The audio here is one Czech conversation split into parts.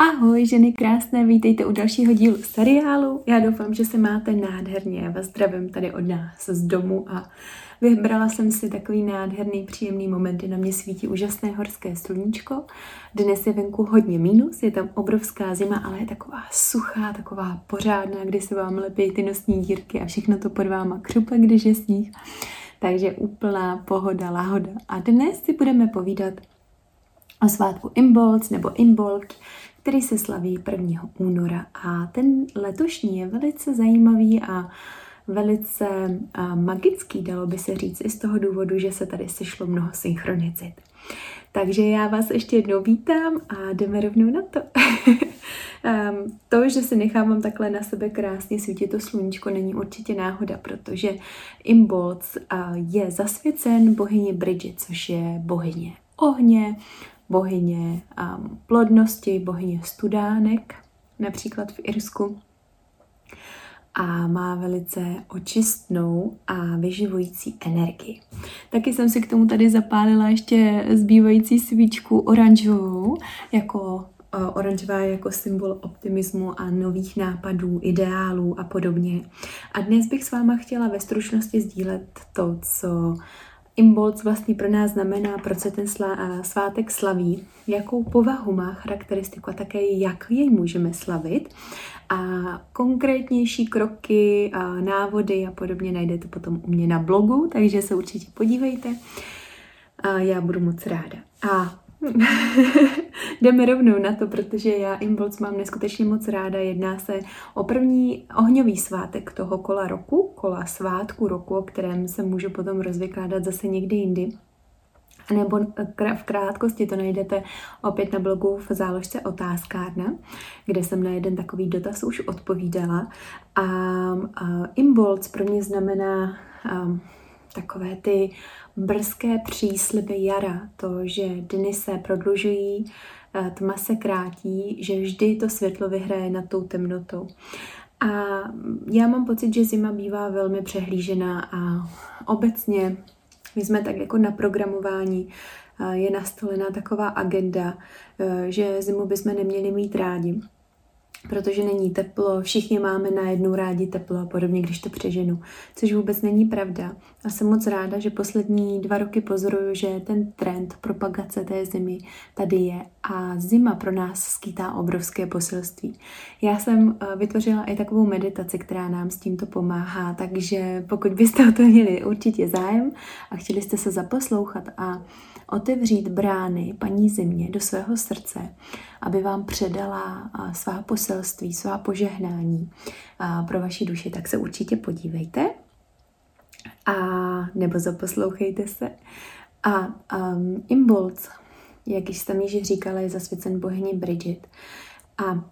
Ahoj ženy krásné, vítejte u dalšího dílu seriálu. Já doufám, že se máte nádherně. Já vás zdravím tady od nás z domu a vybrala jsem si takový nádherný, příjemný moment, kdy na mě svítí úžasné horské sluníčko. Dnes je venku hodně mínus, je tam obrovská zima, ale je taková suchá, taková pořádná, kdy se vám lepí ty nosní dírky a všechno to pod váma křupe, když je sníh. Takže úplná pohoda, lahoda. A dnes si budeme povídat o svátku Imbolc nebo Imbolc, který se slaví 1. února. A ten letošní je velice zajímavý a velice magický, dalo by se říct, i z toho důvodu, že se tady sešlo mnoho synchronicit. Takže já vás ještě jednou vítám a jdeme rovnou na to. um, to, že si nechávám takhle na sebe krásně svítit to sluníčko, není určitě náhoda, protože Imbolc je zasvěcen bohyni Bridget, což je bohyně ohně, bohyně plodnosti, bohyně studánek, například v Irsku. A má velice očistnou a vyživující energii. Taky jsem si k tomu tady zapálila ještě zbývající svíčku oranžovou, jako uh, oranžová jako symbol optimismu a nových nápadů, ideálů a podobně. A dnes bych s váma chtěla ve stručnosti sdílet to, co Imbolc vlastně pro nás znamená, proč se ten svátek slaví, jakou povahu má charakteristiku a také jak jej můžeme slavit. A konkrétnější kroky, a návody a podobně najdete potom u mě na blogu, takže se určitě podívejte. A já budu moc ráda. A Jdeme rovnou na to, protože já Imbolc mám neskutečně moc ráda. Jedná se o první ohňový svátek toho kola roku, kola svátku roku, o kterém se můžu potom rozvykládat zase někdy jindy. Nebo v krátkosti to najdete opět na blogu v záložce Otázkárna, kde jsem na jeden takový dotaz už odpovídala. A, a Imbolc pro mě znamená a, takové ty brzké přísliby jara, to, že dny se prodlužují, eh, tma se krátí, že vždy to světlo vyhraje nad tou temnotou. A já mám pocit, že zima bývá velmi přehlížená a obecně my jsme tak jako na programování eh, je nastolená taková agenda, eh, že zimu bychom neměli mít rádi protože není teplo, všichni máme na jednu rádi teplo a podobně, když to přeženu, což vůbec není pravda. A jsem moc ráda, že poslední dva roky pozoruju, že ten trend propagace té zimy tady je a zima pro nás skýtá obrovské poselství. Já jsem eh, vytvořila i takovou meditaci, která nám s tímto pomáhá, takže pokud byste o to měli určitě zájem a chtěli jste se zaposlouchat a otevřít brány paní země do svého srdce, aby vám předala svá poselství, svá požehnání pro vaši duši, tak se určitě podívejte a nebo zaposlouchejte se. A um, Imbolc, jak jsem již říkala, je zasvěcen bohyni Bridget. A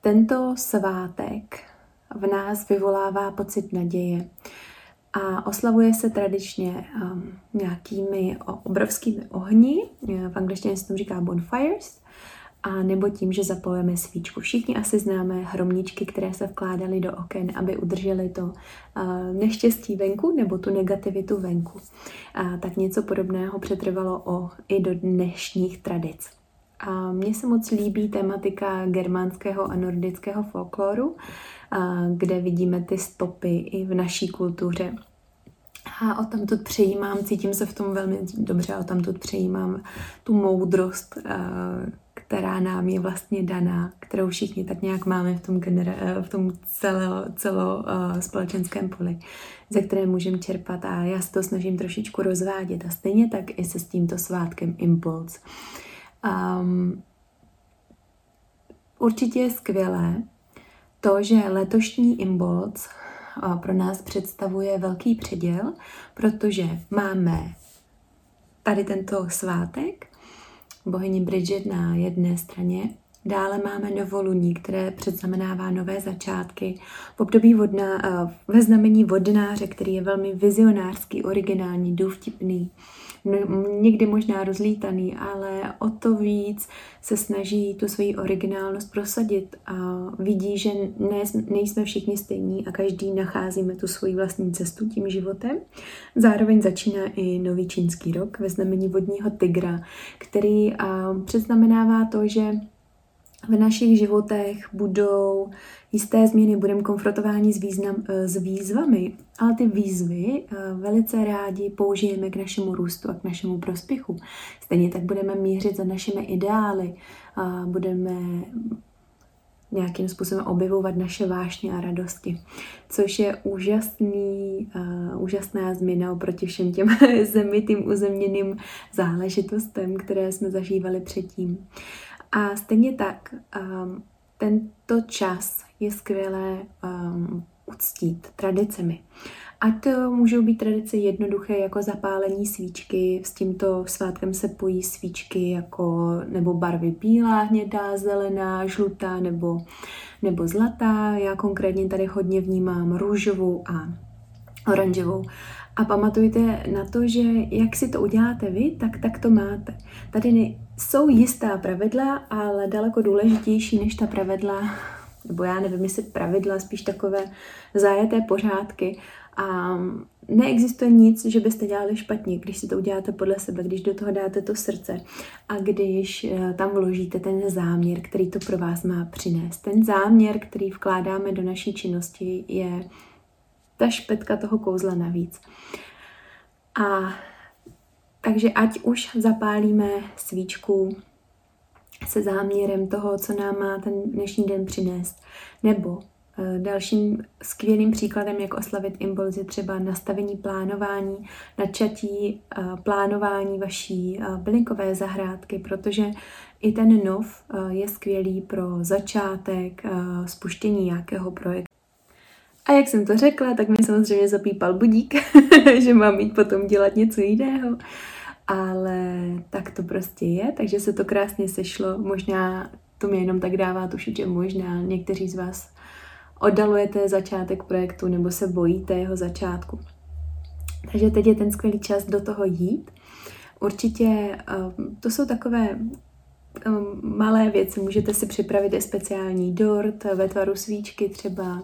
tento svátek v nás vyvolává pocit naděje, a oslavuje se tradičně um, nějakými obrovskými ohni, v angličtině se tomu říká bonfires, a nebo tím, že zapalujeme svíčku. Všichni asi známe hromničky, které se vkládaly do oken, aby udrželi to uh, neštěstí venku nebo tu negativitu venku. A tak něco podobného přetrvalo o, i do dnešních tradic. A mně se moc líbí tematika germánského a nordického folkloru, kde vidíme ty stopy i v naší kultuře. A o tam tu přejímám, cítím se v tom velmi dobře, o tam tu přejímám tu moudrost, která nám je vlastně daná, kterou všichni tak nějak máme v tom, genera- v tom celo, celo společenském poli, ze které můžeme čerpat a já se to snažím trošičku rozvádět a stejně tak i se s tímto svátkem Impuls. Um, určitě je skvělé to, že letošní Imbolc pro nás představuje velký předěl, protože máme tady tento svátek, bohyni Bridget na jedné straně, Dále máme novoluní, které předznamenává nové začátky. V období vodná, ve znamení vodnáře, který je velmi vizionářský, originální, důvtipný někdy možná rozlítaný, ale o to víc se snaží tu svoji originálnost prosadit a vidí, že ne, nejsme všichni stejní a každý nacházíme tu svoji vlastní cestu tím životem. Zároveň začíná i nový čínský rok ve znamení vodního tygra, který předznamenává to, že v našich životech budou jisté změny, budeme konfrontováni s, význam, eh, s výzvami, ale ty výzvy eh, velice rádi použijeme k našemu růstu a k našemu prospěchu. Stejně tak budeme mířit za našimi ideály, budeme nějakým způsobem objevovat naše vášně a radosti, což je úžasný, uh, úžasná změna oproti všem těm zemitým uzemněným záležitostem, které jsme zažívali předtím. A stejně tak um, tento čas je skvělé um, uctít tradicemi. A to můžou být tradice jednoduché jako zapálení svíčky, s tímto svátkem se pojí svíčky jako nebo barvy bílá, hnědá, zelená, žlutá nebo, nebo zlatá. Já konkrétně tady hodně vnímám růžovou a oranžovou. A pamatujte na to, že jak si to uděláte vy, tak tak to máte. Tady jsou jistá pravidla, ale daleko důležitější než ta pravidla, nebo já nevím, jestli pravidla, spíš takové zajeté pořádky. A neexistuje nic, že byste dělali špatně, když si to uděláte podle sebe, když do toho dáte to srdce a když eh, tam vložíte ten záměr, který to pro vás má přinést. Ten záměr, který vkládáme do naší činnosti, je ta špetka toho kouzla navíc. A takže ať už zapálíme svíčku se záměrem toho, co nám má ten dnešní den přinést, nebo eh, Dalším skvělým příkladem, jak oslavit impuls, je třeba nastavení plánování, načatí eh, plánování vaší eh, bylinkové zahrádky, protože i ten nov je skvělý pro začátek spuštění nějakého projektu. A jak jsem to řekla, tak mi samozřejmě zapípal budík, že mám mít potom dělat něco jiného. Ale tak to prostě je, takže se to krásně sešlo. Možná to mě jenom tak dává tušit, že možná někteří z vás oddalujete začátek projektu nebo se bojíte jeho začátku. Takže teď je ten skvělý čas do toho jít. Určitě eh, to jsou takové eh, malé věci. Můžete si připravit i speciální dort ve tvaru svíčky třeba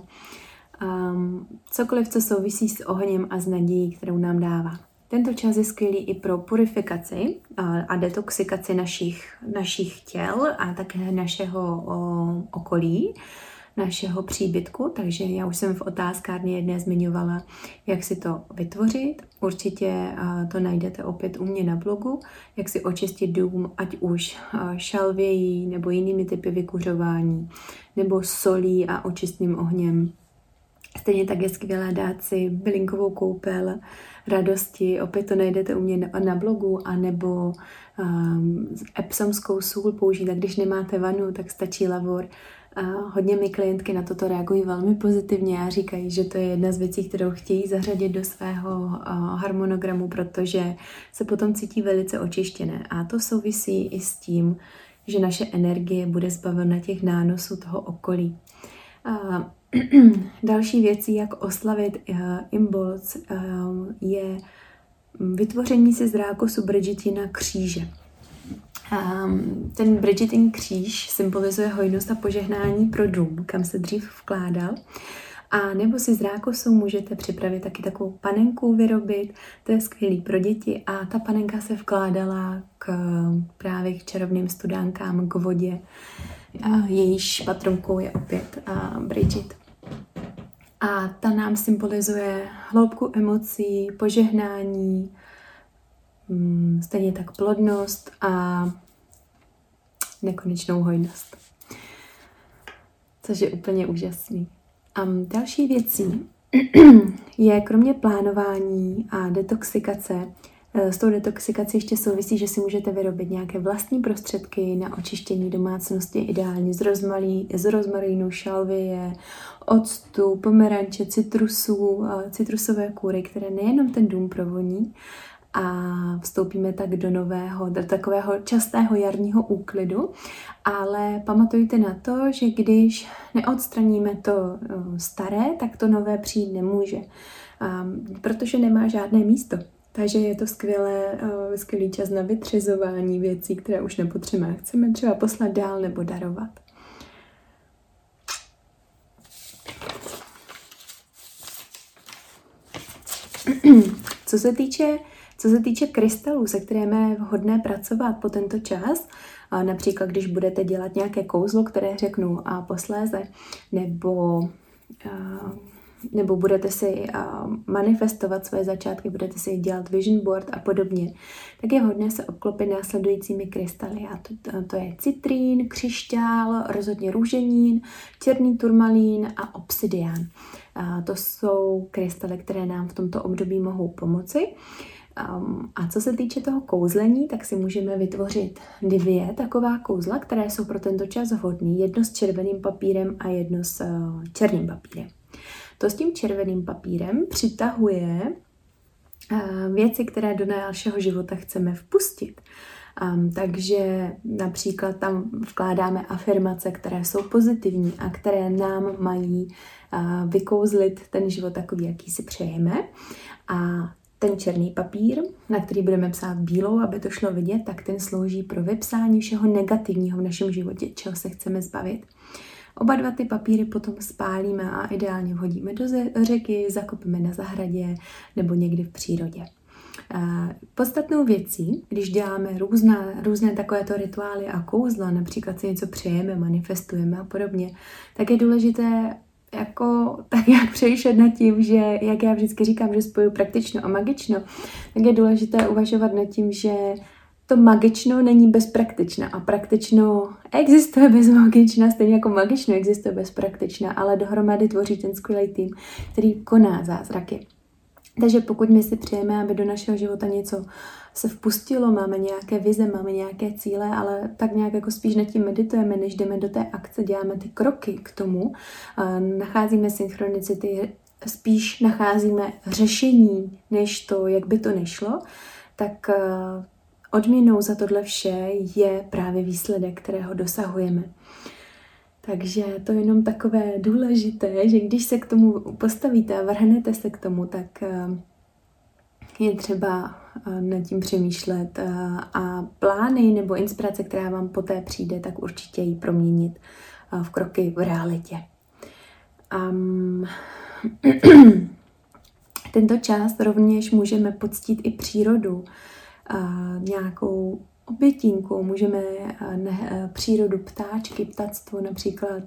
um, cokoliv, co souvisí s ohněm a s nadějí, kterou nám dává. Tento čas je skvělý i pro purifikaci a detoxikaci našich, našich těl a také našeho okolí, našeho příbytku, takže já už jsem v otázkárně jedné zmiňovala, jak si to vytvořit. Určitě to najdete opět u mě na blogu, jak si očistit dům, ať už šalvějí nebo jinými typy vykuřování, nebo solí a očistným ohněm Stejně tak je skvělé dát si bylinkovou koupel radosti, opět to najdete u mě na, blogu, anebo um, epsomskou sůl použít, a když nemáte vanu, tak stačí lavor. Uh, hodně mi klientky na toto reagují velmi pozitivně a říkají, že to je jedna z věcí, kterou chtějí zařadit do svého harmonogramu, protože se potom cítí velice očištěné. A to souvisí i s tím, že naše energie bude zbavena těch nánosů toho okolí. Uh, Další věcí, jak oslavit uh, Imbolc, uh, je vytvoření si z rákosu Bridgetina kříže. Um, ten Bridgetin kříž symbolizuje hojnost a požehnání pro dům, kam se dřív vkládal. A nebo si z rákosu můžete připravit taky takovou panenku vyrobit, to je skvělý pro děti a ta panenka se vkládala k právě k čarovným studánkám, k vodě. Jejíž patronkou je opět Bridget. A ta nám symbolizuje hloubku emocí, požehnání, mm, stejně tak plodnost a nekonečnou hojnost. Což je úplně úžasný. A další věcí je kromě plánování a detoxikace s tou detoxikací ještě souvisí, že si můžete vyrobit nějaké vlastní prostředky na očištění domácnosti, ideálně z, rozmalí, z rozmarínu, šalvie, octu, pomeranče, citrusů, eh, citrusové kůry, které nejenom ten dům provoní, a vstoupíme tak do nového, do takového častého jarního úklidu, ale pamatujte na to, že když neodstraníme to eh, staré, tak to nové přijít nemůže, protože nemá žádné místo. Takže je to skvělé, uh, skvělý čas na vytřizování věcí, které už nepotřebujeme. Chceme třeba poslat dál nebo darovat. Co se týče co se týče krystalů, se kterými je vhodné pracovat po tento čas, Například, když budete dělat nějaké kouzlo, které řeknu a posléze, nebo nebo budete si manifestovat svoje začátky, budete si dělat vision board a podobně, tak je hodné se obklopit následujícími krystaly. A to, to je citrín, křišťál, rozhodně růženín, černý turmalín a obsidián. A to jsou krystaly, které nám v tomto období mohou pomoci. Um, a co se týče toho kouzlení, tak si můžeme vytvořit dvě taková kouzla, které jsou pro tento čas vhodné. Jedno s červeným papírem a jedno s uh, černým papírem. To s tím červeným papírem přitahuje uh, věci, které do našeho života chceme vpustit. Um, takže například tam vkládáme afirmace, které jsou pozitivní a které nám mají uh, vykouzlit ten život takový, jaký si přejeme. A ten černý papír, na který budeme psát bílou, aby to šlo vidět, tak ten slouží pro vypsání všeho negativního v našem životě, čeho se chceme zbavit. Oba dva ty papíry potom spálíme a ideálně vhodíme do řeky, zakopeme na zahradě nebo někdy v přírodě. Podstatnou věcí, když děláme různá, různé takovéto rituály a kouzla, například si něco přejeme, manifestujeme a podobně, tak je důležité jako tak jak přemýšlet nad tím, že, jak já vždycky říkám, že spoju praktično a magično, tak je důležité uvažovat nad tím, že to magično není bez praktična a praktično existuje bez magična, stejně jako magično existuje bez praktična, ale dohromady tvoří ten skvělý tým, který koná zázraky. Takže pokud my si přejeme, aby do našeho života něco se vpustilo, máme nějaké vize, máme nějaké cíle, ale tak nějak jako spíš nad tím meditujeme, než jdeme do té akce, děláme ty kroky k tomu, nacházíme synchronicity, spíš nacházíme řešení, než to, jak by to nešlo, tak odměnou za tohle vše je právě výsledek, kterého dosahujeme. Takže to je jenom takové důležité, že když se k tomu postavíte a vrhnete se k tomu, tak je třeba eh, nad tím přemýšlet eh, a plány nebo inspirace, která vám poté přijde, tak určitě ji proměnit eh, v kroky v realitě. Um, tento čas rovněž můžeme poctít i přírodu nějakou obětínkou, můžeme ne, přírodu ptáčky, ptactvo například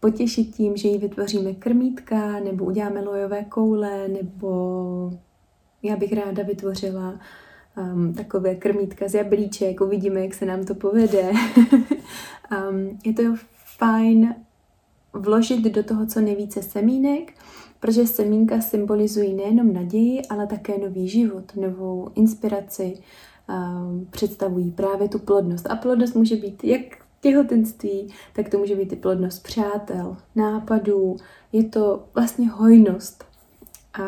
potěšit tím, že ji vytvoříme krmítka, nebo uděláme lojové koule, nebo já bych ráda vytvořila um, takové krmítka z jablíček, uvidíme, jak se nám to povede. um, je to fajn vložit do toho co nejvíce semínek, protože semínka symbolizují nejenom naději, ale také nový život, novou inspiraci, um, představují právě tu plodnost. A plodnost může být jak těhotenství, tak to může být i plodnost přátel, nápadů, je to vlastně hojnost. A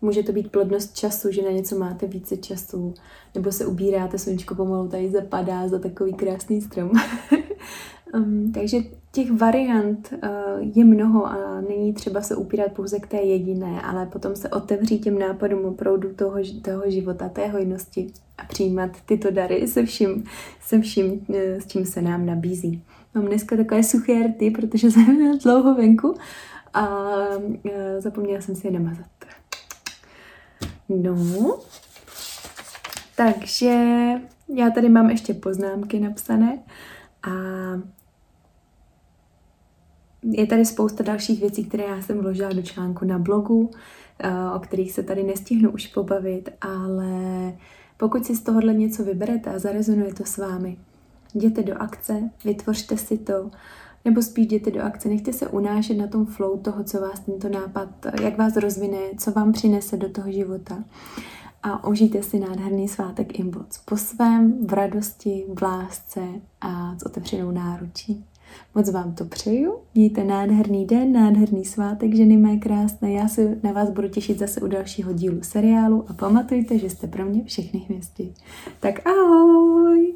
Může to být plodnost času, že na něco máte více času, nebo se ubíráte, sluníčko pomalu tady zapadá za takový krásný strom. um, takže těch variant uh, je mnoho a není třeba se upírat pouze k té jediné, ale potom se otevřít těm nápadům opravdu toho, toho života, té hojnosti a přijímat tyto dary se vším, se vším, eh, s čím se nám nabízí. Mám dneska takové suché rty, protože jsem dlouho venku a uh, zapomněla jsem si je namazat. No, takže já tady mám ještě poznámky napsané a je tady spousta dalších věcí, které já jsem vložila do článku na blogu, eh, o kterých se tady nestihnu už pobavit, ale pokud si z tohohle něco vyberete a zarezonuje to s vámi, jděte do akce, vytvořte si to, nebo spíš jděte do akce, nechte se unášet na tom flow toho, co vás tento nápad, jak vás rozvine, co vám přinese do toho života. A užijte si nádherný svátek Imboc po svém, v radosti, v lásce a s otevřenou náručí. Moc vám to přeju, mějte nádherný den, nádherný svátek, ženy mé krásné. Já se na vás budu těšit zase u dalšího dílu seriálu a pamatujte, že jste pro mě všechny hvězdy. Tak ahoj!